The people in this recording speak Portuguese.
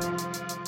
Música